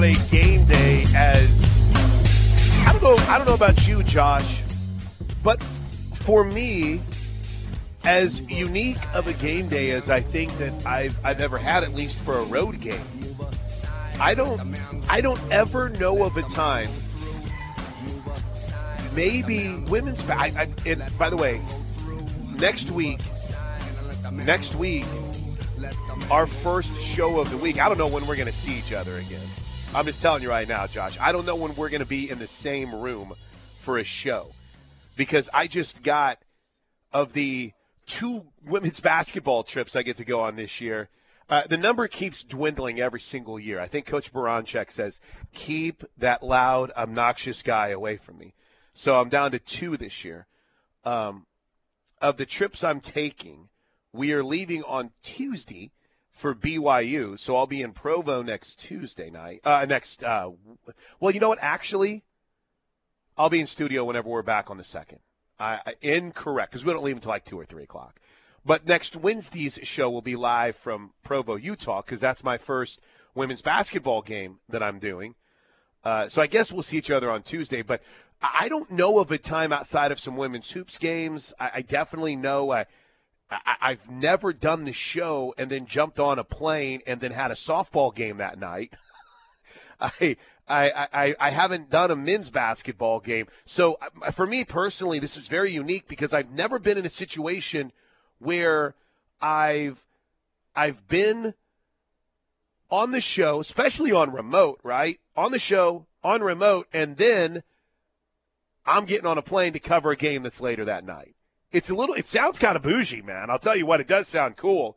on a game day as I don't know. I don't know about you, Josh, but for me, as unique of a game day as I think that I've I've ever had, at least for a road game. I don't I don't ever know of a time. Maybe women's. I, I, and by the way, next week, next week, our first show of the week. I don't know when we're going to see each other again. I'm just telling you right now, Josh. I don't know when we're going to be in the same room for a show because I just got of the two women's basketball trips I get to go on this year. Uh, the number keeps dwindling every single year. I think Coach Baranczyk says, keep that loud, obnoxious guy away from me. So I'm down to two this year. Um, of the trips I'm taking, we are leaving on Tuesday for BYU. So I'll be in Provo next Tuesday night. Uh, next, uh, well, you know what? Actually, I'll be in studio whenever we're back on the second. I, incorrect because we don't leave until like two or three o'clock. But next Wednesday's show will be live from Provo, Utah, because that's my first women's basketball game that I'm doing. Uh, so I guess we'll see each other on Tuesday. But I don't know of a time outside of some women's hoops games. I, I definitely know. I, I, have never done the show and then jumped on a plane and then had a softball game that night. I, I, I, I haven't done a men's basketball game. So uh, for me personally, this is very unique because I've never been in a situation where I've I've been on the show, especially on remote, right? On the show, on remote, and then I'm getting on a plane to cover a game that's later that night. It's a little, it sounds kind of bougie, man. I'll tell you what, it does sound cool.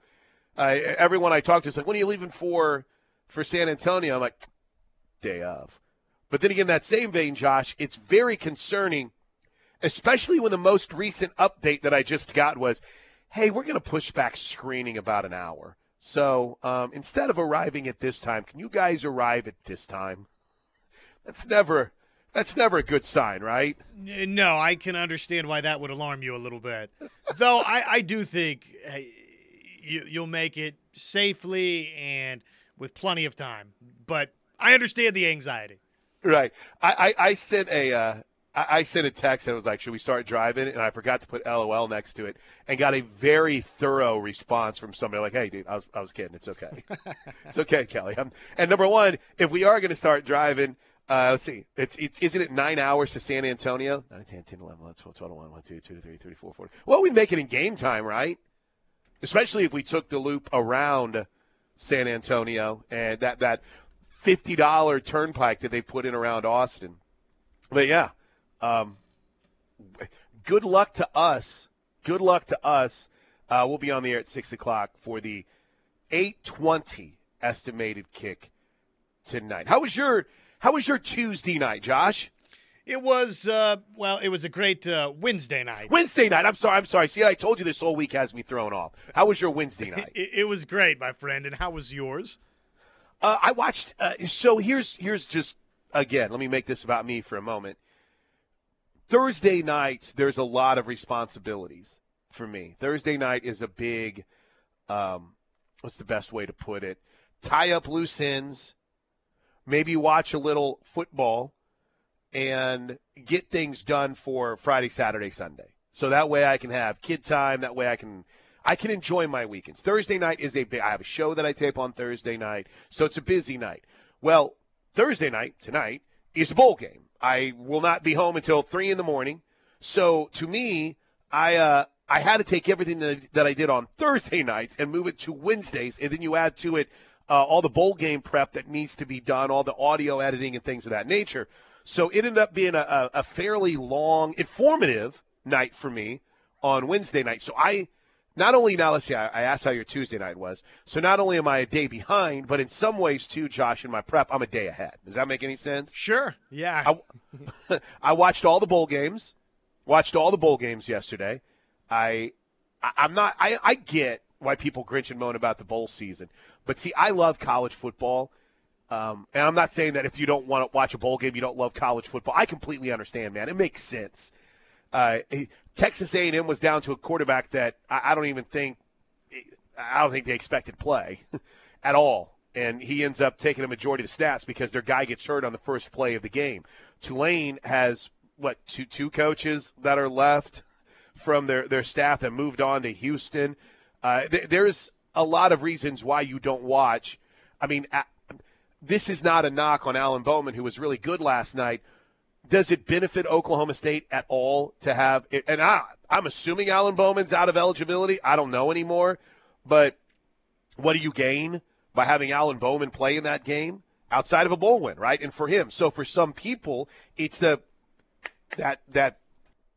Uh, everyone I talk to is like, when are you leaving for for San Antonio? I'm like, day of. But then again, that same vein, Josh, it's very concerning, especially when the most recent update that I just got was, hey, we're going to push back screening about an hour. So um, instead of arriving at this time, can you guys arrive at this time? That's never that's never a good sign, right? No, I can understand why that would alarm you a little bit. Though I, I do think you, you'll make it safely and with plenty of time. But I understand the anxiety. Right. I, I, I sent a uh, I, sent a text and was like, "Should we start driving?" And I forgot to put LOL next to it, and got a very thorough response from somebody like, "Hey, dude, I was, I was kidding. It's okay. it's okay, Kelly." I'm, and number one, if we are going to start driving, uh, let's see. It's, it, isn't it nine hours to San Antonio? 9, 10, 10, 11, 12, 12, 1, 1, 2, 2, 3, 3, 4, 4. Well, we make it in game time, right? Especially if we took the loop around San Antonio and that, that $50 turnpike that they put in around Austin. But yeah, um, good luck to us. Good luck to us. Uh, we'll be on the air at 6 o'clock for the 820 estimated kick tonight. How was your how was your Tuesday night, Josh? It was uh, well. It was a great uh, Wednesday night. Wednesday night. I'm sorry. I'm sorry. See, I told you this whole week has me thrown off. How was your Wednesday night? it, it, was great, my friend. And how was yours? Uh, I watched. Uh, so here's here's just again. Let me make this about me for a moment. Thursday nights, there's a lot of responsibilities for me. Thursday night is a big. Um, what's the best way to put it? Tie up loose ends maybe watch a little football and get things done for Friday, Saturday, Sunday. So that way I can have kid time. That way I can I can enjoy my weekends. Thursday night is a big. I have a show that I tape on Thursday night, so it's a busy night. Well, Thursday night tonight is a bowl game. I will not be home until three in the morning. So to me, I uh, I had to take everything that, that I did on Thursday nights and move it to Wednesdays, and then you add to it uh, all the bowl game prep that needs to be done, all the audio editing and things of that nature. So it ended up being a, a fairly long, informative night for me on Wednesday night. So I not only now, let's see, I, I asked how your Tuesday night was. So not only am I a day behind, but in some ways too, Josh, in my prep, I'm a day ahead. Does that make any sense? Sure. Yeah. I, I watched all the bowl games. Watched all the bowl games yesterday. I, I I'm not. I, I get why people grinch and moan about the bowl season. But see, I love college football. Um, and I'm not saying that if you don't want to watch a bowl game, you don't love college football. I completely understand, man. It makes sense. Uh, Texas A&M was down to a quarterback that I, I don't even think I don't think they expected play at all and he ends up taking a majority of the stats because their guy gets hurt on the first play of the game. Tulane has what two two coaches that are left from their their staff that moved on to Houston. Uh, th- there's a lot of reasons why you don't watch. I mean, this is not a knock on Alan Bowman, who was really good last night. Does it benefit Oklahoma State at all to have it? And I, I'm assuming Alan Bowman's out of eligibility. I don't know anymore. But what do you gain by having Alan Bowman play in that game outside of a bowl win, right? And for him, so for some people, it's the that that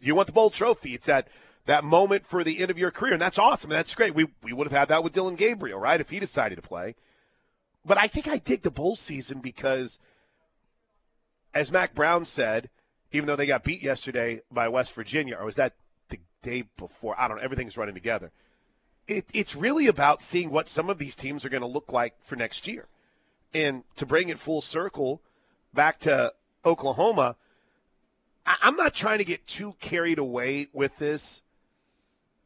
you want the bowl trophy. It's that that moment for the end of your career, and that's awesome. That's great. We we would have had that with Dillon Gabriel, right? If he decided to play. But I think I dig the bowl season because, as Mack Brown said, even though they got beat yesterday by West Virginia, or was that the day before? I don't know. Everything's running together. It, it's really about seeing what some of these teams are going to look like for next year. And to bring it full circle back to Oklahoma, I, I'm not trying to get too carried away with this.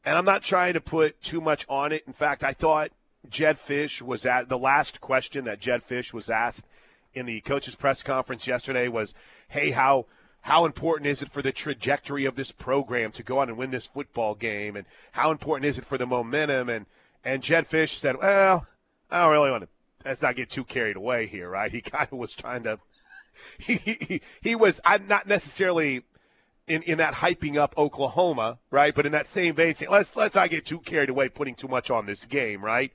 And I'm not trying to put too much on it. In fact, I thought Jedd Fisch was at the last question that Jedd Fisch was asked in the coaches press conference yesterday was, "Hey, how how important is it for the trajectory of this program to go on and win this football game, and how important is it for the momentum?" And and Jedd Fisch said, "Well, I don't really want to. Let's not get too carried away here, right?" He kind of was trying to. He, he, he was I'm not necessarily in, in that hyping up Oklahoma, right? But in that same vein, let's let's not get too carried away putting too much on this game, right?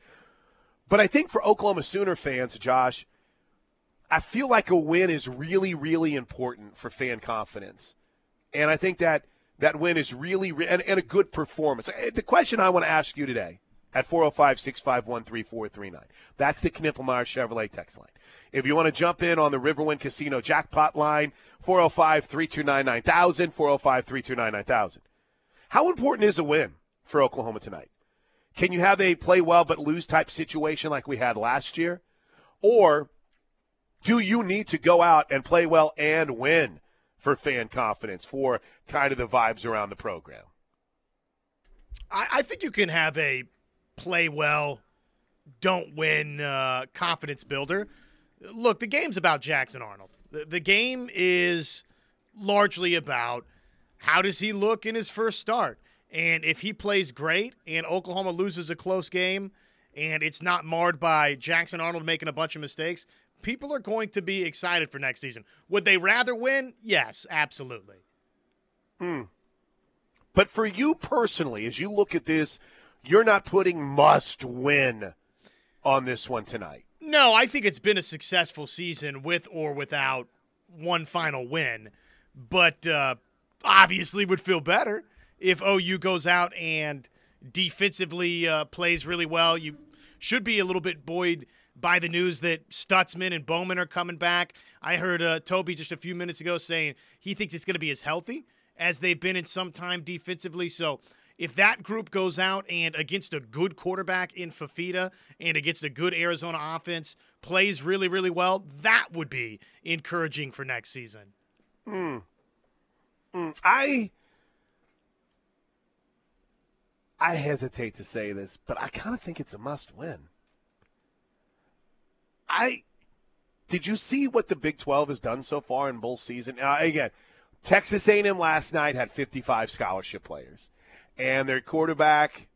But I think for Oklahoma Sooner fans, Josh, I feel like a win is really, really important for fan confidence. And I think that that win is really, and, and a good performance. The question I want to ask you today at 405 651 3439. That's the Knippelmeyer Chevrolet text line. If you want to jump in on the Riverwind Casino jackpot line, 405 329 9000, 405 329 9000. How important is a win for Oklahoma tonight? Can you have a play well but lose type situation like we had last year? Or do you need to go out and play well and win for fan confidence, for kind of the vibes around the program? I, I think you can have a play well, don't win uh, confidence builder. Look, the game's about Jackson Arnold. The, the game is largely about how does he look in his first start? And if he plays great and Oklahoma loses a close game and it's not marred by Jackson Arnold making a bunch of mistakes, people are going to be excited for next season. Would they rather win? Yes, absolutely. Hmm. But for you personally, as you look at this, you're not putting must win on this one tonight. No, I think it's been a successful season with or without one final win, but uh, obviously would feel better if OU goes out and defensively uh, plays really well. You should be a little bit buoyed by the news that Stutzman and Bowman are coming back. I heard uh, Toby just a few minutes ago saying he thinks it's going to be as healthy as they've been in some time defensively. So if that group goes out and against a good quarterback in Fifita and against a good Arizona offense plays really, really well, that would be encouraging for next season. Mm. Mm. I I hesitate to say this, but I kind of think it's a must win. I did you see what the Big 12 has done so far in bowl season? Uh, again, Texas A&M last night had 55 scholarship players, and their quarterback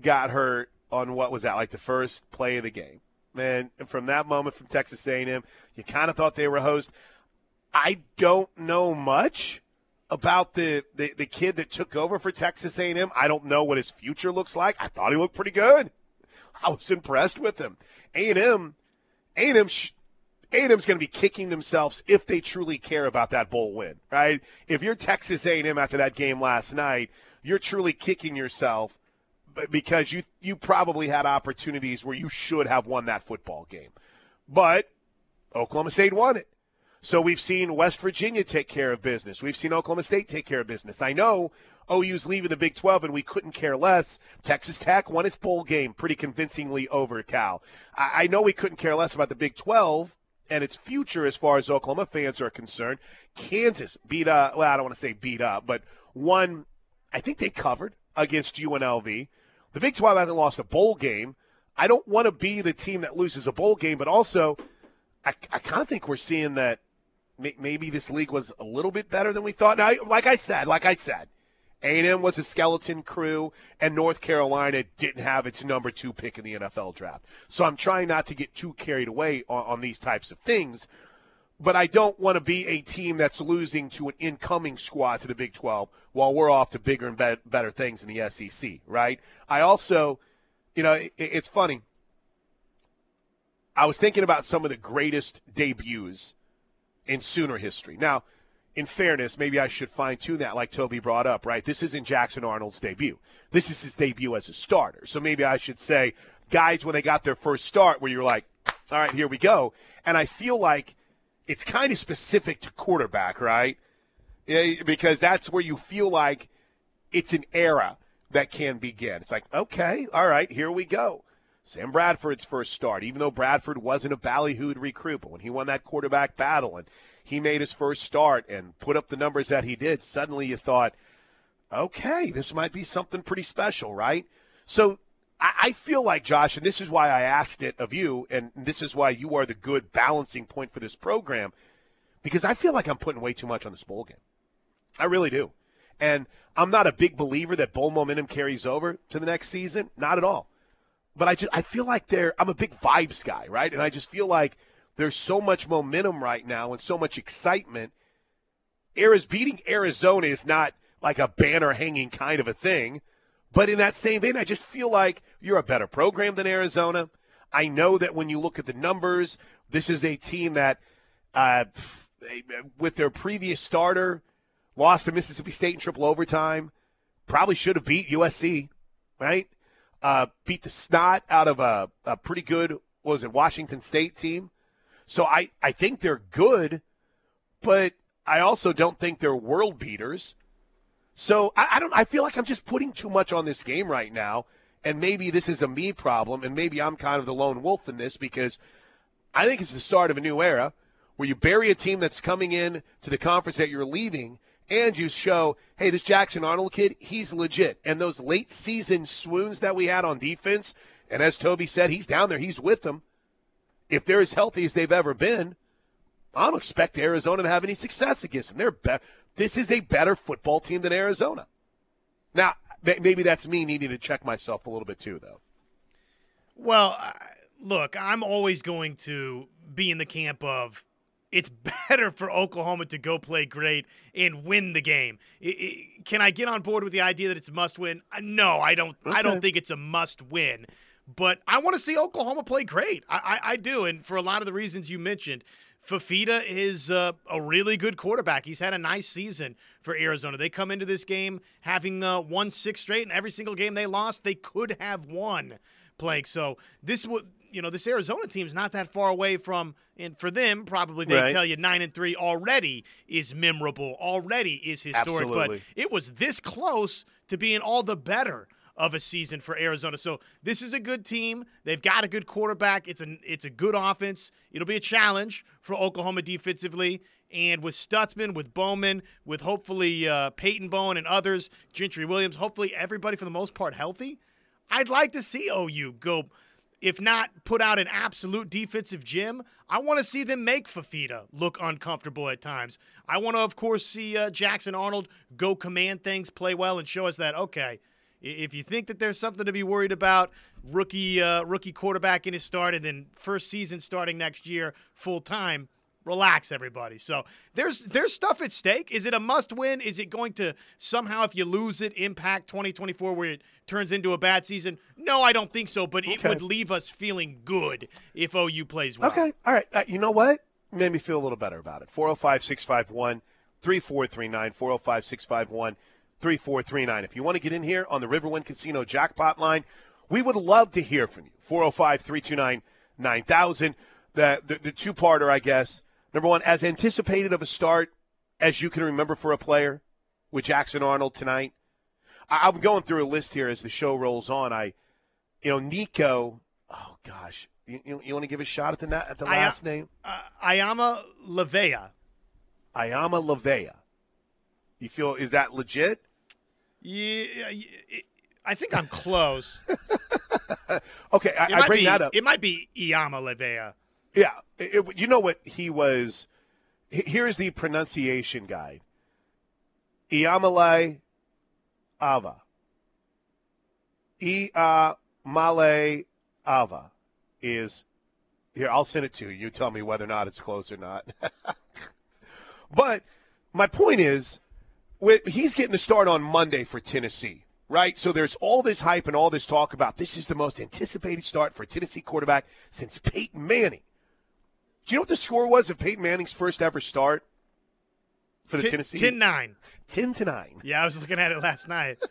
got hurt on what was that like the first play of the game. And from that moment from Texas A&M, you kind of thought they were a host. I don't know much about the, the, the kid that took over for Texas A&M. I don't know what his future looks like. I thought he looked pretty good. I was impressed with him. A&M, A&M, A&M's going to be kicking themselves if they truly care about that bowl win, right? If you're Texas A&M after that game last night, you're truly kicking yourself because you you probably had opportunities where you should have won that football game. But Oklahoma State won it. So we've seen West Virginia take care of business. We've seen Oklahoma State take care of business. I know OU's leaving the Big 12 and we couldn't care less. Texas Tech won its bowl game pretty convincingly over Cal. I, I know we couldn't care less about the Big 12 and its future as far as Oklahoma fans are concerned. Kansas beat up, well, I don't want to say beat up, but won, I think they covered against UNLV. The Big 12 hasn't lost a bowl game I don't want to be the team that loses a bowl game, but also I, I kind of think we're seeing that maybe this league was a little bit better than we thought. Now, like I said, like I said, A&M was a skeleton crew, and North Carolina didn't have its number two pick in the NFL draft. So I'm trying not to get too carried away on, on these types of things. But I don't want to be a team that's losing to an incoming squad to the Big 12 while we're off to bigger and better things in the SEC, right? I also, you know, it, it's funny. I was thinking about some of the greatest debuts in Sooner history. Now, in fairness, maybe I should fine tune that, like Toby brought up, right? This isn't Jackson Arnold's debut. This is his debut as a starter. So maybe I should say, guys, when they got their first start, where you're like, all right, here we go. And I feel like it's kind of specific to quarterback, right? Because that's where you feel like it's an era that can begin. It's like, okay, all right, here we go. Sam Bradford's first start, even though Bradford wasn't a ballyhooed recruit, but when he won that quarterback battle and he made his first start and put up the numbers that he did, suddenly you thought, okay, this might be something pretty special, right? So I feel like, Josh, and this is why I asked it of you, and this is why you are the good balancing point for this program, because I feel like I'm putting way too much on this bowl game. I really do. And I'm not a big believer that bowl momentum carries over to the next season. Not at all but I just I feel like they're I'm a big vibes guy, right? And I just feel like there's so much momentum right now and so much excitement. Arizona beating Arizona is not like a banner hanging kind of a thing, but in that same vein, I just feel like you're a better program than Arizona. I know that when you look at the numbers, this is a team that, uh, with their previous starter, lost to Mississippi State in triple overtime, probably should have beat USC, right? uh, beat the snot out of a, a pretty good, was it, Washington State team. So I, I think they're good, but I also don't think they're world beaters. So I, I don't. I feel like I'm just putting too much on this game right now, and maybe this is a me problem, and maybe I'm kind of the lone wolf in this because I think it's the start of a new era where you bury a team that's coming in to the conference that you're leaving, and you show, hey, this Jackson Arnold kid, he's legit. And those late season swoons that we had on defense, and as Toby said, he's down there, he's with them. If they're as healthy as they've ever been, I don't expect Arizona to have any success against them. They're be- this is a better football team than Arizona. Now, maybe that's me needing to check myself a little bit too, though. Well, look, I'm always going to be in the camp of it's better for Oklahoma to go play great and win the game. It, it, can I get on board with the idea that it's a must win? No, I don't. Okay. I don't think it's a must win. But I want to see Oklahoma play great. I, I, I, do, and for a lot of the reasons you mentioned. Fifita is uh, a really good quarterback. He's had a nice season for Arizona. They come into this game having uh, won six straight, and every single game they lost, they could have won. Blake. So this would you know, this Arizona team's not that far away from, and for them, probably they right. tell you nine and three already is memorable, already is historic. Absolutely. But it was this close to being all the better of a season for Arizona. So this is a good team. They've got a good quarterback. It's a it's a good offense. It'll be a challenge for Oklahoma defensively. And with Stutzman, with Bowman, with hopefully uh, Peyton Bowen and others, Gentry Williams, hopefully everybody for the most part healthy. I'd like to see OU go if not put out an absolute defensive gym, I want to see them make Fifita look uncomfortable at times. I want to, of course, see uh, Jackson Arnold go command things, play well, and show us that okay, if you think that there's something to be worried about, rookie uh, rookie quarterback in his start, and then first season starting next year full time, relax everybody. So there's there's stuff at stake. Is it a must win? Is it going to somehow if you lose it impact 2024 where it turns into a bad season? No i don't think so but okay. it would leave us feeling good if ou plays well. Okay. All right. Uh, you know what? Made me feel a little better about it. 405 651 3439 405 651 3439 if you want to get in here on the riverwind casino jackpot line we would love to hear from you 405 329 9000 the, the, the two-parter, I guess. Number one, as anticipated of a start as you can remember for a player with Jackson Arnold tonight. I, am going through a list here as the show rolls on. I, you know, Nico. Oh gosh, you, you, you want to give a shot at the at the last I, name? Uh, Ayama Lavea. Ayama Lavea. You feel is that legit? Yeah, I think I'm close. okay, I, I bring be, that up. It might be Iama Levea. Yeah, it- it- you know what he was. Here is the pronunciation guide. Iamale Ava. Iamale Ava is here. I'll send it to you. You tell me whether or not it's close or not. but my point is, with, he's getting the start on Monday for Tennessee, right? So there's all this hype and all this talk about this is the most anticipated start for a Tennessee quarterback since Peyton Manning. Do you know what the score was of Peyton Manning's first ever start for the Ten- Tennessee? 10 9. 10 to 9. Yeah, I was looking at it last night.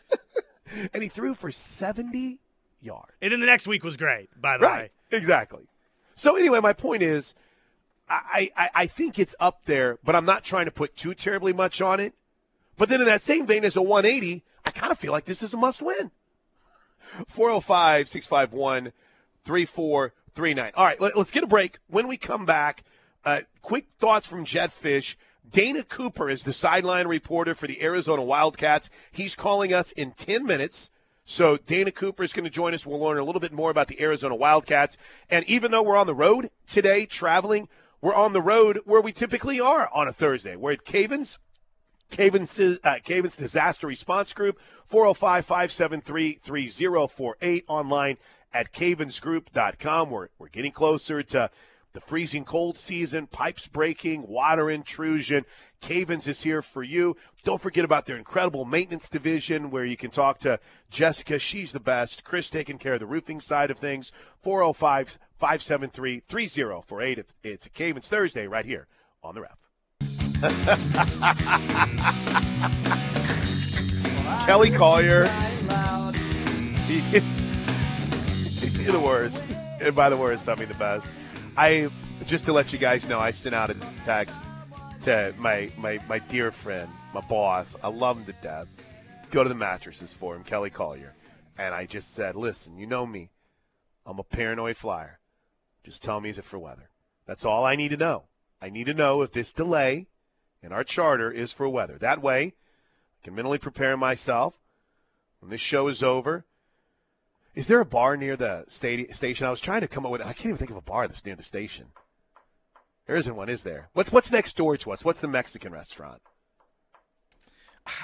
And he threw for 70 yards. And then the next week was great, by the Right. way. Exactly. So anyway, my point is, I, I I think it's up there, but I'm not trying to put too terribly much on it. But then in that same vein as a 180, I kind of feel like this is a must win. 405 651 3439. All right, let, us get a break. When we come back, uh, quick thoughts from Jedd Fisch. Dana Cooper is the sideline reporter for the Arizona Wildcats. He's calling us in 10 minutes. So Dana Cooper is going to join us. We'll learn a little bit more about the Arizona Wildcats. And even though we're on the road today, traveling, we're on the road where we typically are on a Thursday. We're at Cavens, Cavens, uh, Cavens Disaster Response Group, 405 573 3048, online at cavensgroup.com. We're, we're getting closer to the freezing cold season, pipes breaking, water intrusion. Cavens is here for you. Don't forget about their incredible maintenance division where you can talk to Jessica. She's the best. Chris taking care of the roofing side of things. 405 573 3048. It's a Cavens Thursday right here on the rep. Kelly Collier. You're the worst. And by the worst, I mean the best. I just to let you guys know, I sent out a text to my my my dear friend, my boss. I love him to death. Go to the mattresses for him, Kelly Collier. And I just said, listen, you know me. I'm a paranoid flyer. Just tell me is it for weather. That's all I need to know. I need to know if this delay in our charter is for weather. That way, I can mentally prepare myself when this show is over. Is there a bar near the stadi- station? I was trying to come up with. I can't even think of a bar that's near the station. There isn't one, is there? What's what's next door to us? What's the Mexican restaurant?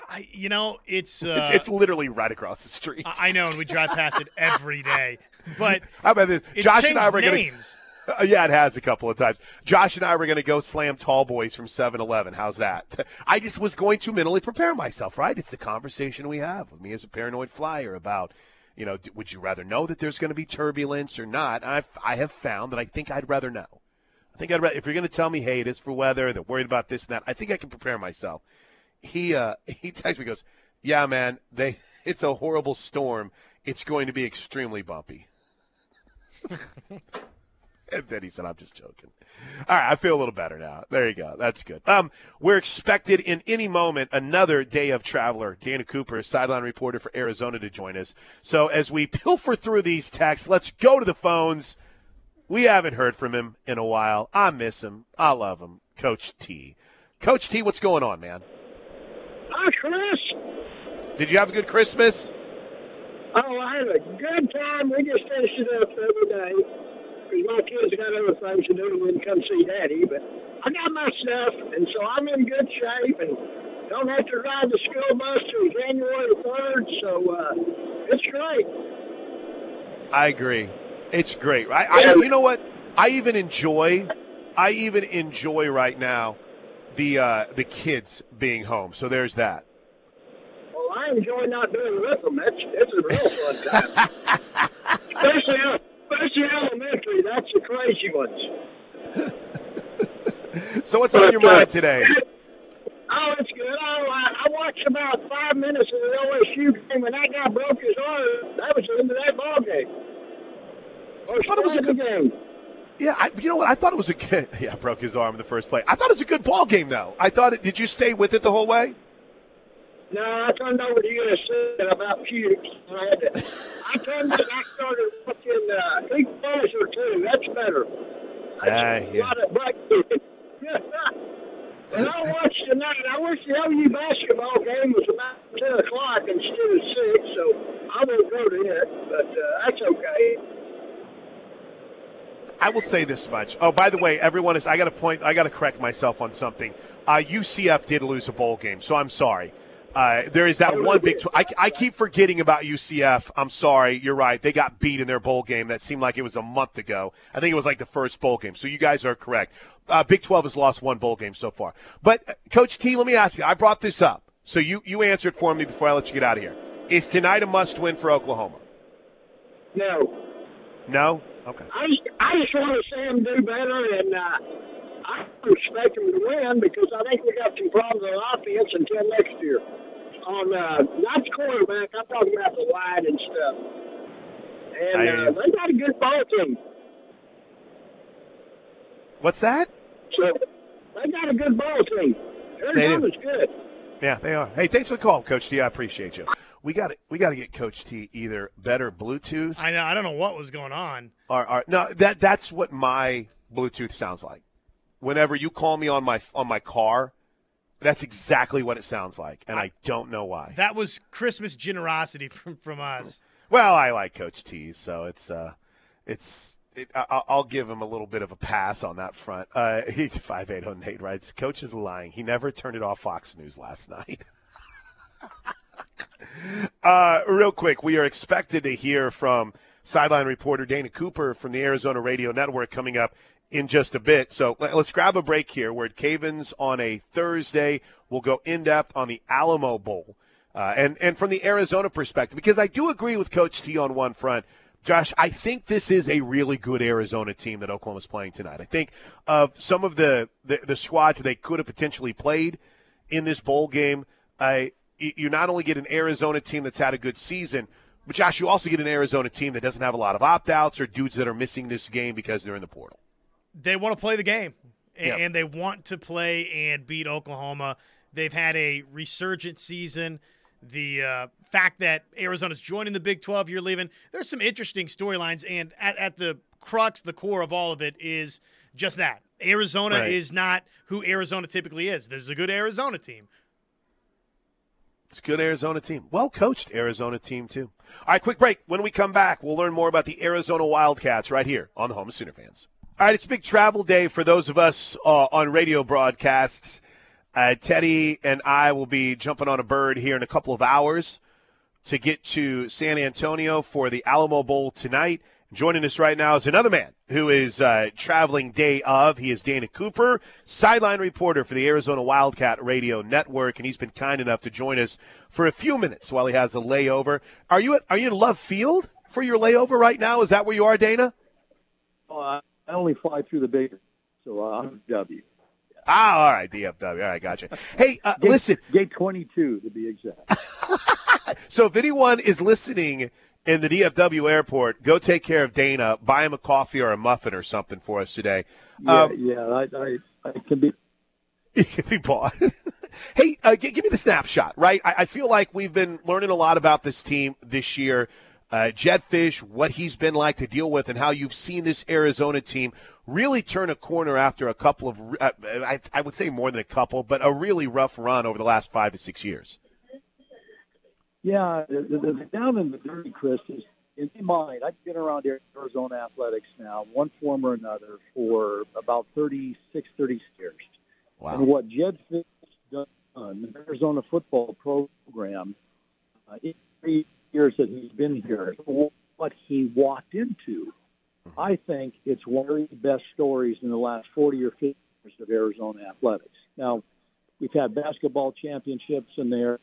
I, you know, it's, uh, it's, it's literally right across the street. I I know, and we drive past it every day. But How about this? Josh and I were names. to. yeah, it has a couple of times. Josh and I were going to go slam Tall Boys from 7-Eleven. How's that? I just was going to mentally prepare myself. Right? It's the conversation we have with me as a paranoid flyer about. You know, would you rather know that there's going to be turbulence or not? I've, I have found that I think I'd rather know. I think I'd rather, if you're going to tell me, hey, it is for weather, they're worried about this and that, I think I can prepare myself. He uh, he texts me, goes, yeah, man, they it's a horrible storm. It's going to be extremely bumpy. and then he said, I'm just joking. All right, I feel a little better now. There you go. That's good. Um, we're expected in any moment another day of traveler, Dana Cooper, sideline reporter for Arizona, to join us. So as we pilfer through these texts, let's go to the phones. We haven't heard from him in a while. I miss him. I love him. Coach T. Coach T, what's going on, man? Hi, Chris. Did you have a good Christmas? Oh, I had a good time. We just finished it up other day. Because my kids got other things to do and wouldn't come see Daddy. But I got my stuff, and so I'm in good shape and don't have to ride the school bus till January 3rd. So uh, it's great. I agree. It's great. I, I, you know what? I even enjoy. I even enjoy right now the uh, the kids being home. So there's that. Well, I enjoy not being with them. That's, that's a real fun time. especially, especially elementary. That's the crazy ones. So what's on your mind today? Oh, it's good. Oh, I, I watched about five minutes of the OSU game, and that guy broke his arm. That was the end of that ball game. Or thought it was a good- game. Yeah, I, you know what? I thought it was a good. Yeah, broke his arm in the first play. I thought it was a good ball game, though. I thought it. Did you stay with it the whole way? No, I turned over to USC about puke. I had to. I turned it. I started watching uh, Equalizer too. That's better. That's a yeah. lot of breakthrough. And I watched tonight. I wish the OU basketball game was about 10 o'clock instead of 6, so I won't go to it, but uh, that's okay. I will say this much. Oh, by the way, everyone is. I got to point. I got to correct myself on something. Uh, UCF did lose a bowl game, so I'm sorry. Uh, there is that one big. Tw- I, I keep forgetting about UCF. I'm sorry. You're right. They got beat in their bowl game. That seemed like it was a month ago. I think it was like the first bowl game. So you guys are correct. Uh, big 12 has lost one bowl game so far. But uh, Coach T, let me ask you. I brought this up, so you you answered for me before I let you get out of here. Is tonight a must-win for Oklahoma? No. No. Okay. I just, I just want to see them do better, and uh, I expect them to win because I think we got some problems on offense until next year. On uh, not the quarterback, I'm talking about the line and stuff. And I- uh, they got a good ball team, What's that? so they got a good ball team. They do. Good. Yeah, they are. Hey, thanks for the call, Coach T. I appreciate you. We got to we got to get Coach T either better Bluetooth I know. I don't know what was going on. or, or no. That that's what my Bluetooth sounds like. Whenever you call me on my on my car, that's exactly what it sounds like, and I don't know why. That was Christmas generosity from from us. Well, I like Coach T, so it's uh, it's. It, I, I'll- I'll give him a little bit of a pass on that front. Uh, he's five eight oh Nate writes. Coach is lying. He never turned it off Fox News last night. Uh, real quick, we are expected to hear from sideline reporter Dana Cooper from the Arizona Radio Network coming up in just a bit. So let- let's grab a break here. We're at Cavens on a Thursday. We'll go in depth on the Alamo Bowl. Uh, and, and from the Arizona perspective, because I do agree with Coach T on one front. Josh, I think this is a really good Arizona team that Oklahoma's playing tonight. I think of some of the, the, the squads they could have potentially played in this bowl game. I you not only get an Arizona team that's had a good season, but Josh, you also get an Arizona team that doesn't have a lot of opt outs or dudes that are missing this game because they're in the portal. They want to play the game, and, Yeah. and they want to play and beat Oklahoma. They've had a resurgent season. The uh, fact that Arizona's joining the Big 12, you're leaving. There's some interesting storylines, and at, at the crux, the core of all of it is just that. Arizona Right. is not who Arizona typically is. This is a good Arizona team. It's a good Arizona team. Well coached Arizona team, too. All right, quick break. When we come back, we'll learn more about the Arizona Wildcats right here on the Home of Sooner Fans. All right, it's big travel day for those of us uh, on radio broadcasts. Uh, Teddy and I will be jumping on a bird here in a couple of hours to get to San Antonio for the Alamo Bowl tonight. Joining us right now is another man who is uh, traveling day of. He is Dana Cooper, sideline reporter for the Arizona Wildcat Radio Network, and he's been kind enough to join us for a few minutes while he has a layover. Are you at, are you in Love Field for your layover right now? Is that where you are, Dana? Oh, I only fly through the big, so uh, I'm W. Ah, all right, DFW. All right, gotcha. Hey, uh, Gate- listen. Gate 22 to be exact. So if anyone is listening in the DFW airport, go take care of Dana. Buy him a coffee or a muffin or something for us today. Yeah, Um, yeah, I, I, I can be. He can be bought. hey, uh, g- give me the snapshot, right? I, I feel like we've been learning a lot about this team this year. Uh, Jedd Fisch, what he's been like to deal with, and how you've seen this Arizona team really turn a corner after a couple of, uh, I, I would say more than a couple, but a really rough run over the last five to six years. Yeah, the, the, the down in the dirty, Chris, is in my mind. I've been around Arizona athletics now, one form or another, for about 36, 30 years. And what Jedd Fisch done, the Arizona football program, uh, three years that he's been here, what he walked into, mm-hmm. I think it's one of the best stories in the last 40 or 50 years of Arizona athletics. Now, we've had basketball championships in there,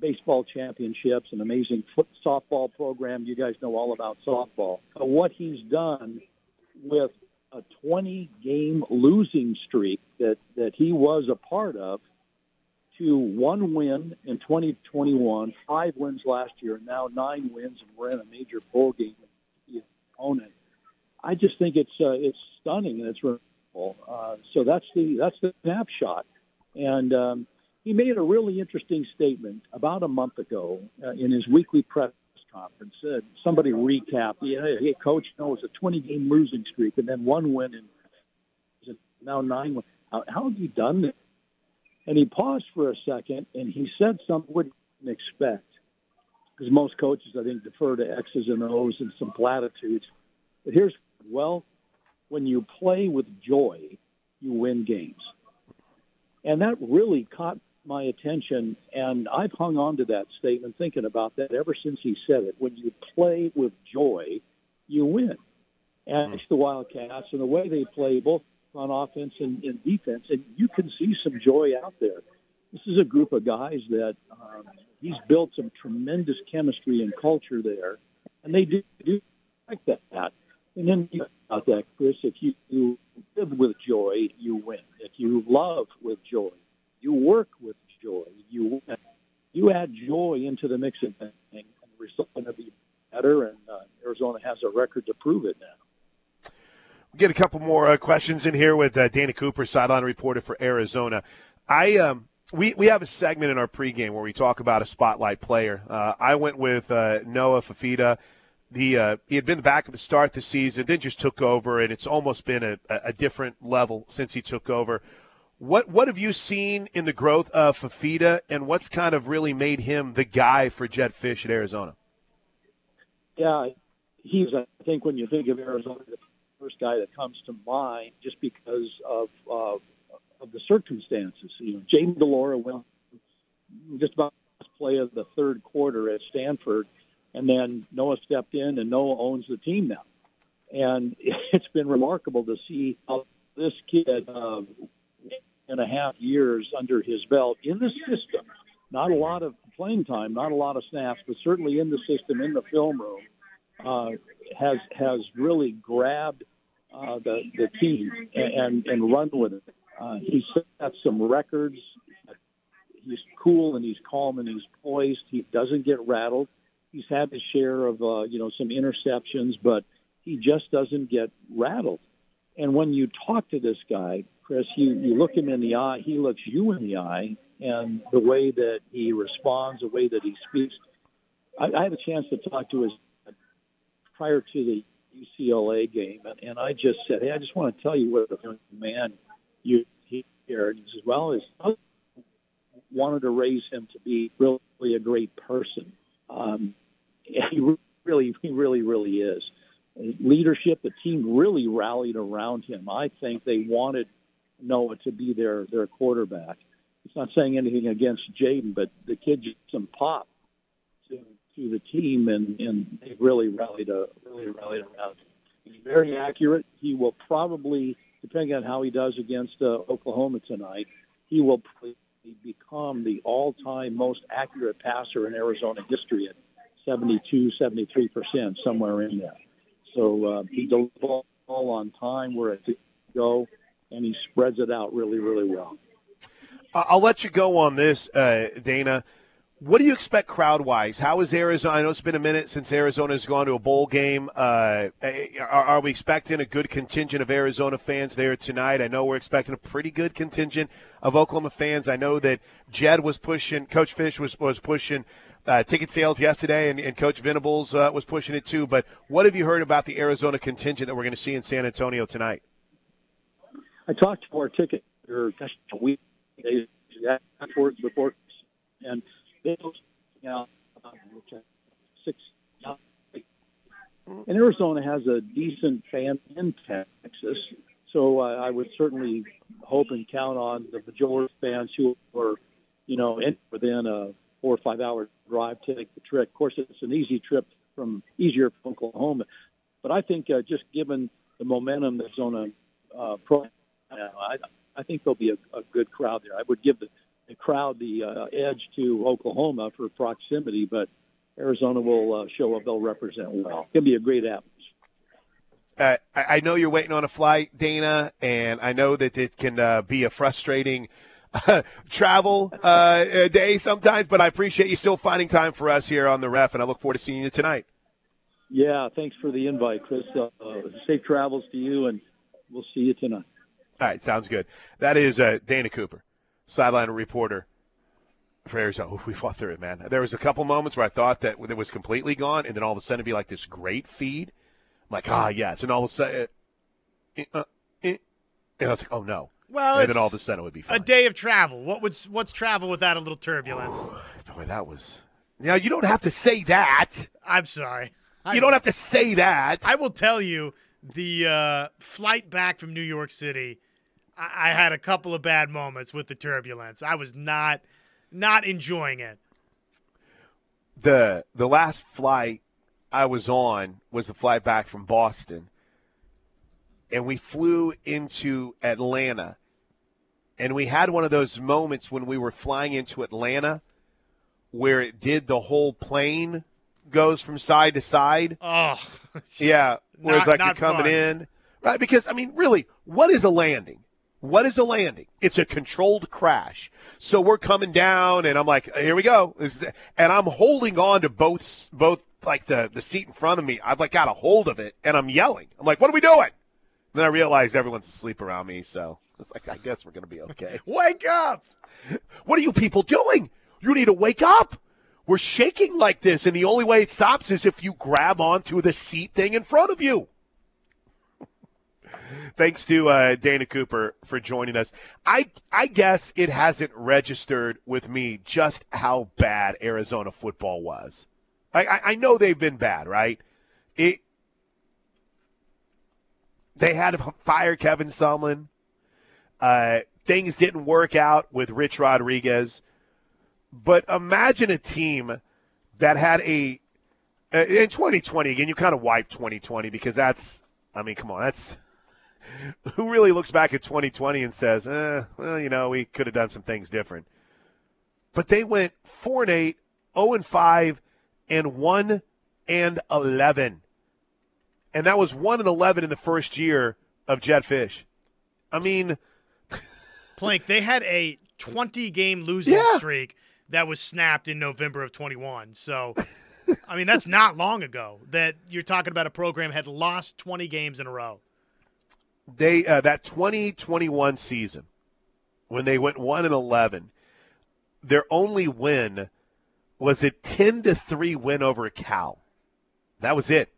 baseball championships, an amazing foot softball program. You guys know all about softball. But what he's done with a 20 game losing streak that, that he was a part of to one win in 2021, five wins last year, and now nine wins, and we're in a major bowl game with opponent. I just think it's uh, it's stunning and it's remarkable. Uh, so that's the that's the snapshot, and um, he made a really interesting statement about a month ago uh, in his weekly press conference. Uh, somebody recapped, yeah, hey, coach, you know, was a 20 game losing streak and then one win and now nine. How, how have you done this? And he paused for a second and he said something we wouldn't expect. Because most coaches, I think, defer to X's and O's and some platitudes. But here's, well, when you play with joy, you win games. And that really caught my attention, and I've hung on to that statement, thinking about that ever since he said it. When you play with joy, you win. And hmm. it's the Wildcats and the way they play, both on offense and, and defense, and you can see some joy out there. This is a group of guys that um, he's built some tremendous chemistry and culture there, and they do, do like that. And then you about that, Chris. If you, you live with joy, you win. If you love with joy, you work with joy, you win. You add joy into the mix of things, and the result going to be better. And uh, Arizona has a record to prove it now. Get a couple more uh, questions in here with uh, Dana Cooper, sideline reporter for Arizona. I um, we we have a segment in our pregame where we talk about a spotlight player. Uh, I went with uh, Noah Fifita. the uh, he had been back at the start the season, then just took over, and it's almost been a, a different level since he took over. What what have you seen in the growth of Fifita, and what's kind of really made him the guy for Jedd Fisch at Arizona? Yeah, he's I think when you think of Arizona, first guy that comes to mind, just because of uh, of the circumstances. You know, Jayden de Laura went just about play of the third quarter at Stanford and then Noah stepped in, and Noah owns the team now. And it's been remarkable to see how this kid, uh, and a half years under his belt in the system, not a lot of playing time, not a lot of snaps, but certainly in the system, in the film room, uh, has has really grabbed uh, the the team and and run with it. Uh, he's set some records. He's cool and he's calm and he's poised. He doesn't get rattled he's had his share of uh, you know some interceptions, but he just doesn't get rattled. And when you talk to this guy, Chris, you you look him in the eye, he looks you in the eye, and the way that he responds, the way that he speaks. I, I had a chance to talk to his prior to the UCLA game, and, and I just said, "Hey, I just want to tell you what a young man you here." And he says, "Well, his wanted to raise him to be really a great person." Um, he really, he really, really is. Leadership, the team really rallied around him. I think they wanted Noah to be their their quarterback. It's not saying anything against Jayden, but the kid just some pop to the team, and and they really rallied a really rallied around. Him. He's very accurate. He will probably, depending on how he does against uh, Oklahoma tonight, he will probably become the all-time most accurate passer in Arizona history at 72, 73 percent, somewhere in there. So uh, he does ball on time where it go, and he spreads it out really, really well. I'll let you go on this, uh, Dana. What do you expect crowd wise? How is Arizona? I know it's been a minute since Arizona's gone to a bowl game. Uh, are, are, we expecting a good contingent of Arizona fans there tonight? I know we're expecting a pretty good contingent of Oklahoma fans. I know that Jed was pushing, Coach Fisch was, was pushing uh, ticket sales yesterday, and, and Coach Venables uh, was pushing it too. But what have you heard about the Arizona contingent that we're going to see in San Antonio tonight? I talked to our ticket or a week days, before, before and they you know, six. And Arizona has a decent fan in Texas, so uh, I would certainly hope and count on the majority of fans who are, you know, in, within a four or five hour drive to take the trip. Of course, it's an easy trip from easier from Oklahoma, but I think uh, just given the momentum that's on a uh, pro, I, I think there'll be a, a good crowd there. I would give the crowd the uh, edge to Oklahoma for proximity, but Arizona will uh, show up. They'll represent well. It'll be a great atmosphere. Uh, I know you're waiting on a flight, Dana, and I know that it can uh, be a frustrating travel uh, day sometimes, but I appreciate you still finding time for us here on the ref, and I look forward to seeing you tonight. Yeah, thanks for the invite, Chris. Uh, safe travels to you, and we'll see you tonight. All right, sounds good. That is uh, Dana Cooper, sideline reporter for Arizona. we fought through it, man. There was a couple moments where I thought that it was completely gone, and then all of a sudden it'd be like this great feed. I'm like, ah, yes, and all of a sudden, uh, uh, uh, and I was like, oh no Well, and then all of a sudden it would be fine. a day of travel. What would what's travel without a little turbulence? Boy, that was. Now you don't have to say that. I'm sorry. I You don't have to say that. I will tell you the uh, flight back from New York City. I-, I had a couple of bad moments with the turbulence. I was not not enjoying it. the the last flight I was on was the flight back from Boston, and we flew into Atlanta, and we had one of those moments when we were flying into Atlanta, where it did the whole plane goes from side to side. Oh, Yeah, where it's like you're coming fun. in, right? Because I mean, really, what is a landing? What is a landing? It's a controlled crash. So we're coming down, and I'm like, here we go, and I'm holding on to both both like the the seat in front of me. I've like got a hold of it, and I'm yelling. I'm like, what are we doing? then I realized everyone's asleep around me, so it's like, I guess we're gonna be okay. Wake up! What are you people doing? You need to wake up. We're shaking like this, and the only way it stops is if you grab onto the seat thing in front of you. Thanks to uh, Dana Cooper for joining us. I I guess it hasn't registered with me just how bad Arizona football was. I, I, I know they've been bad, right? It. They had to fire Kevin Sumlin. Uh, things didn't work out with Rich Rodriguez. But imagine a team that had a uh, in 2020 again. You kind of wipe 2020 because that's. I mean, come on, that's who really looks back at 2020 and says, eh, well, you know, we could have done some things different. But they went four and eight, 0 and five, and one and 11, and that was one and 11 in the first year of Jedd Fisch. I mean, Plank, they had a 20 game losing Yeah. streak that was snapped in November of 21. So, I mean, that's not long ago that you're talking about a program had lost 20 games in a row. They uh, that 2021 season when they went 1 and 11 their only win was a 10 to 3 win over Cal. That was it.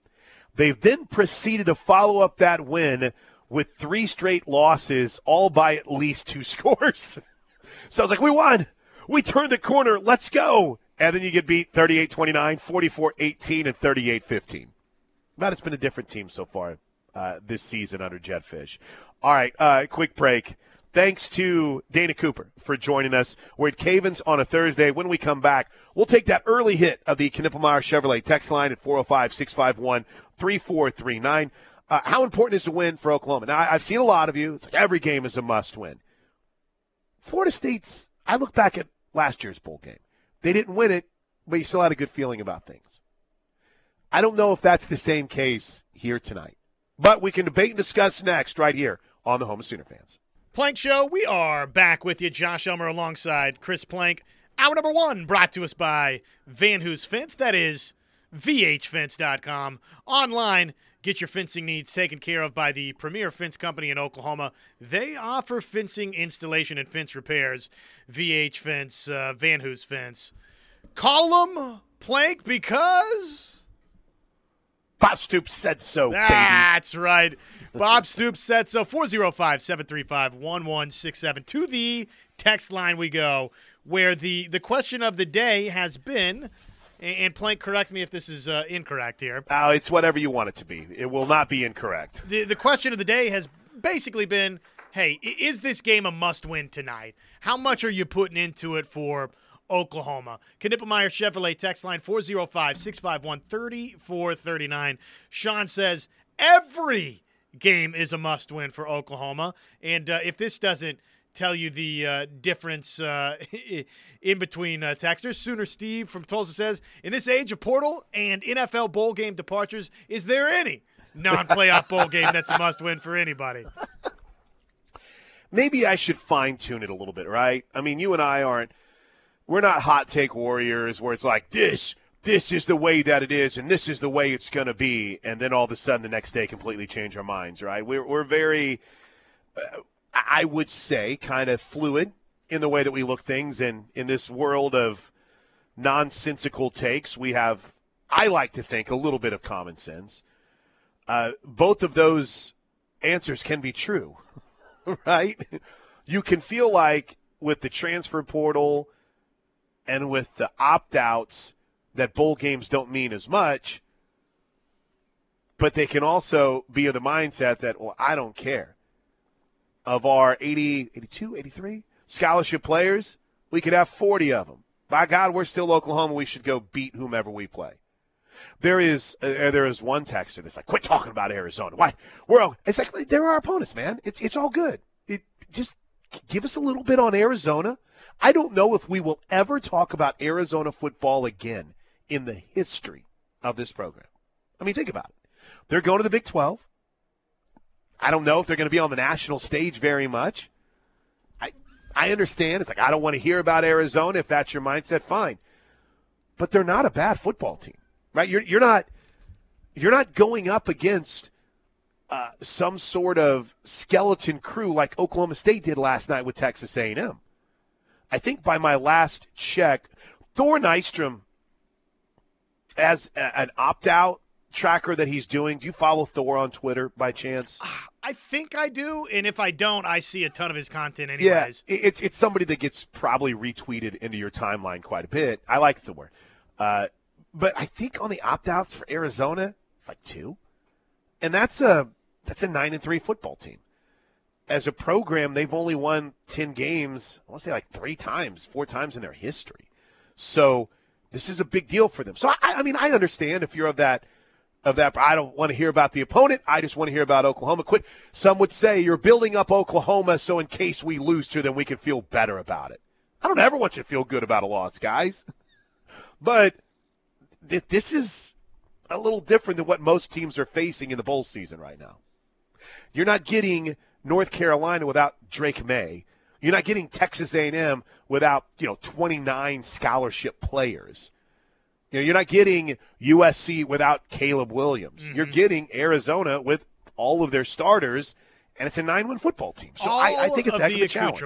They then proceeded to follow up that win with three straight losses all by at least two scores. So I was like we won. We turned the corner. Let's go. And then you get beat 38-29 44-18 and 38-15 but it's been a different team so far uh, this season under Jedd Fisch. All right, uh, quick break. Thanks to Dana Cooper for joining us. We're at Cavens on a Thursday. When we come back, we'll take that early hit of the Knippelmeyer Chevrolet text line at 405 651 3439. Uh, How important is the win for Oklahoma? Now, I've seen a lot of you. It's like every game is a must win. Florida State's, I look back at last year's bowl game. They didn't win it, but you still had a good feeling about things. I don't know if that's the same case here tonight. But we can debate and discuss next right here on the Home of Sooner Fans. Plank Show, we are back with you. Josh Elmer alongside Chris Plank. Hour number one brought to us by Van Hoos Fence. That is VHFence.com. Online, get your fencing needs taken care of by the premier fence company in Oklahoma. They offer fencing installation and fence repairs. VH Fence, uh, Van Hoos Fence. Call them Plank because. Bob Stoops said so, baby. That's right. Bob Stoops said so. 405 735 1167. To the text line we go, where the, the question of the day has been, and, Plank, correct me if this is uh, incorrect here. Oh, it's whatever you want it to be. It will not be incorrect. The, the question of the day has basically been hey, is this game a must win tonight? How much are you putting into it for Oklahoma? Knippelmeyer Chevrolet text line 405 651 3439. Sean says every game is a must win for Oklahoma. And uh, if this doesn't tell you the uh, difference uh, in between uh, texters, Sooner Steve from Tulsa says, in this age of portal and NFL bowl game departures, is there any non playoff bowl game that's a must win for anybody? Maybe I should fine tune it a little bit, right? I mean, you and I aren't, we're not hot take warriors where it's like, this, this is the way that it is, and this is the way it's going to be. And then all of a sudden the next day completely change our minds, right? We're, we're very, uh, I would say, kind of fluid in the way that we look things. And in this world of nonsensical takes, we have, I like to think, a little bit of common sense. Uh, both of those answers can be true, right? you can feel like with the transfer portal and with the opt outs that bowl games don't mean as much, but they can also be of the mindset that, well, I don't care. Of our 80, 82, 83 scholarship players, we could have 40 of them. By God, we're still Oklahoma. We should go beat whomever we play. There is uh, there is one texter that's like, "Quit talking about Arizona. Why? We're all, it's like they're our opponents, man. It's it's all good. It just give us a little bit on Arizona. I don't know if we will ever talk about Arizona football again in the history of this program. I mean, think about it. They're going to the Big 12. I don't know if they're going to be on the national stage very much. I I understand. It's like I don't want to hear about Arizona if that's your mindset. Fine, but they're not a bad football team, right? You're you're not you're not going up against uh, some sort of skeleton crew like Oklahoma State did last night with Texas A&M. I think by my last check, Thor Nystrom, as a, an opt-out tracker that he's doing. Do you follow Thor on Twitter by chance? I think I do, and if I don't, I see a ton of his content anyways. Yeah, it's it's somebody that gets probably retweeted into your timeline quite a bit. I like Thor, uh, but I think on the opt-outs for Arizona, it's like two, and that's a that's a nine and three football team. As a program, they've only won ten games. I want to say like three times, four times in their history. So this is a big deal for them. So I, I mean, I understand if you're of that of that. I don't want to hear about the opponent. I just want to hear about Oklahoma. Quit. Some would say you're building up Oklahoma so in case we lose to them, we can feel better about it. I don't ever want you to feel good about a loss, guys. But th- this is a little different than what most teams are facing in the bowl season right now. You're not getting North Carolina without Drake Maye. You're not getting Texas A&M without you know 29 scholarship players. You know, you're not getting USC without Caleb Williams. Mm-hmm. You're getting Arizona with all of their starters, and it's a nine-win football team. So I, I, think it's a heck of a challenge.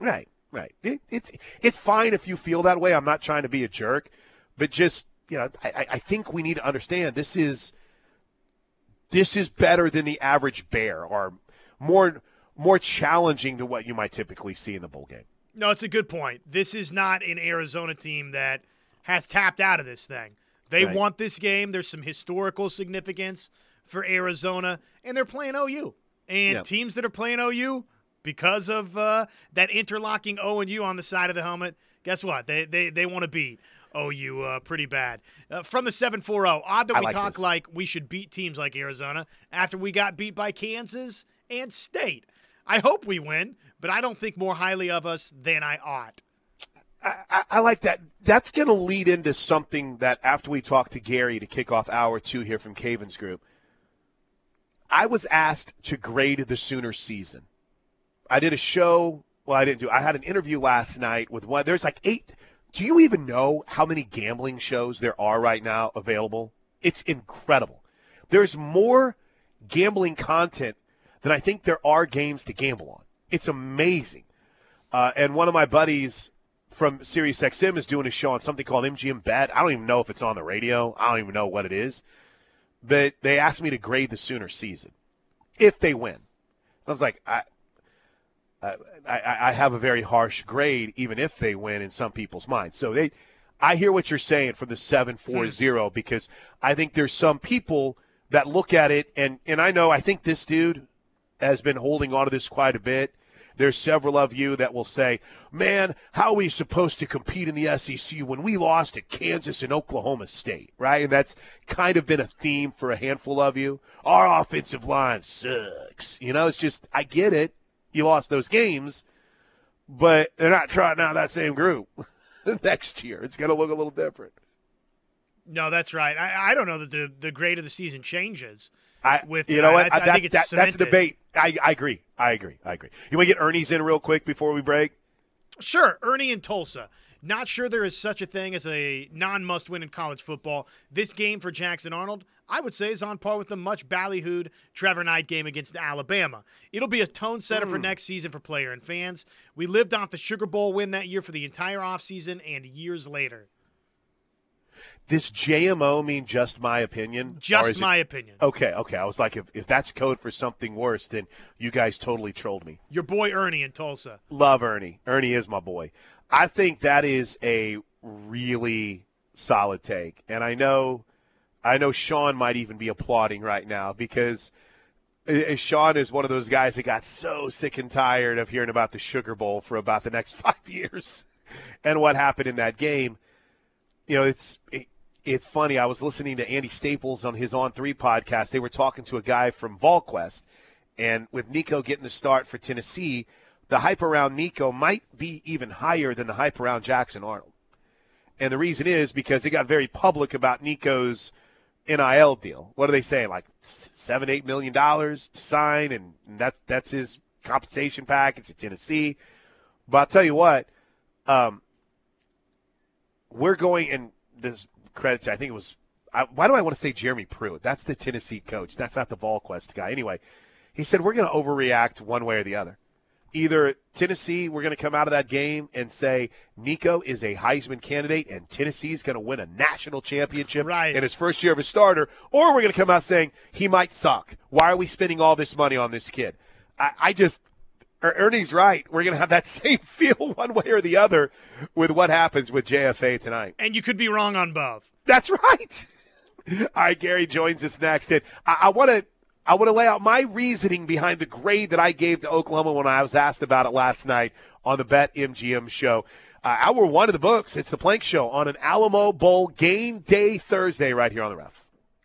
Right, right. It, it's it's fine if you feel that way. I'm not trying to be a jerk, but just you know, I, I think we need to understand this is this is better than the average bear, or more more challenging than what you might typically see in the bowl game. No, it's a good point. This is not an Arizona team that has tapped out of this thing. They right. want this game. There's some historical significance for Arizona, and they're playing OU. And yep. teams that are playing OU because of uh, that interlocking O and U on the side of the helmet, guess what? They they they want to beat OU uh, pretty bad. Uh, from the 740, odd that we like talk this. like we should beat teams like Arizona after we got beat by Kansas and State. I hope we win, but I don't think more highly of us than I ought. I, I, like that. That's going to lead into something that after we talk to Gary to kick off hour two here from Cavens Group, I was asked to grade the Sooner season. I did a show. Well, I didn't do. I had an interview last night with one. There's like eight. Do you even know how many gambling shows there are right now available? It's incredible. There's more gambling content than I think there are games to gamble on. It's amazing. Uh, and one of my buddies from SiriusXM is doing a show on something called MGM Bet. I don't even know if it's on the radio. I don't even know what it is. But they asked me to grade the Sooner season if they win. I was like, I, I, I have a very harsh grade, even if they win in some people's minds. So they, I hear what you're saying from the seven four zero hmm. because I think there's some people that look at it and and I know I think this dude has been holding on to this quite a bit there's several of you that will say, man, how are we supposed to compete in the SEC when we lost to Kansas and Oklahoma State, right? And that's kind of been a theme for a handful of you. Our offensive line sucks. You know, it's just, I get it. You lost those games, but they're not trying out that same group next year. It's going to look a little different. No, that's right. I, I don't know that the, the grade of the season changes. I, with you know what I, I, that, that, that's a debate. I, I agree. I agree. I agree. You want to get Ernie's in real quick before we break? Sure. Ernie in Tulsa. Not sure there is such a thing as a non must win in college football. This game for Jackson Arnold, I would say, is on par with the much ballyhooed Trevor Knight game against Alabama. It'll be a tone setter mm. for hmm. next season for player and fans. We lived off the Sugar Bowl win that year for the entire offseason and years later. Does JMO mean just my opinion? Just my it... opinion. Okay, okay. I was like, if, if that's code for something worse, then you guys totally trolled me. Your boy Ernie in Tulsa. Love Ernie. Ernie is my boy. I think that is a really solid take. And I know I know Sean might even be applauding right now because Sean is one of those guys that got so sick and tired of hearing about the Sugar Bowl for about the next five years and what happened in that game. You know, it's it, it's funny. I was listening to Andy Staples on his On Three podcast. They were talking to a guy from VolQuest, and with Nico getting the start for Tennessee, the hype around Nico might be even higher than the hype around Jackson Arnold. And the reason is because they got very public about Nico's NIL deal. What are they saying? Like seven, eight million dollars to sign, and that's that's his compensation package to Tennessee. But I'll tell you what, um, we're going, and this credit, I think it was. I, why do I want to say Jeremy Pruitt? That's the Tennessee coach. That's not the VolQuest guy. Anyway, he said we're going to overreact one way or the other either Tennessee, we're going to come out of that game and say Nico is a Heisman candidate and Tennessee is going to win a national championship right. in his first year of a starter, or we're going to come out saying he might suck. Why are we spending all this money on this kid? I, I just. Er, Ernie's right. We're going to have that same feel one way or the other with what happens with JFA tonight. And you could be wrong on both. That's right. All right, Gary joins us next. And I, I want to I want to lay out my reasoning behind the grade that I gave to Oklahoma when I was asked about it last night on the Bet MGM show. Uh, hour one of the books. It's the Plank Show on an Alamo Bowl game day Thursday right here on the Ref.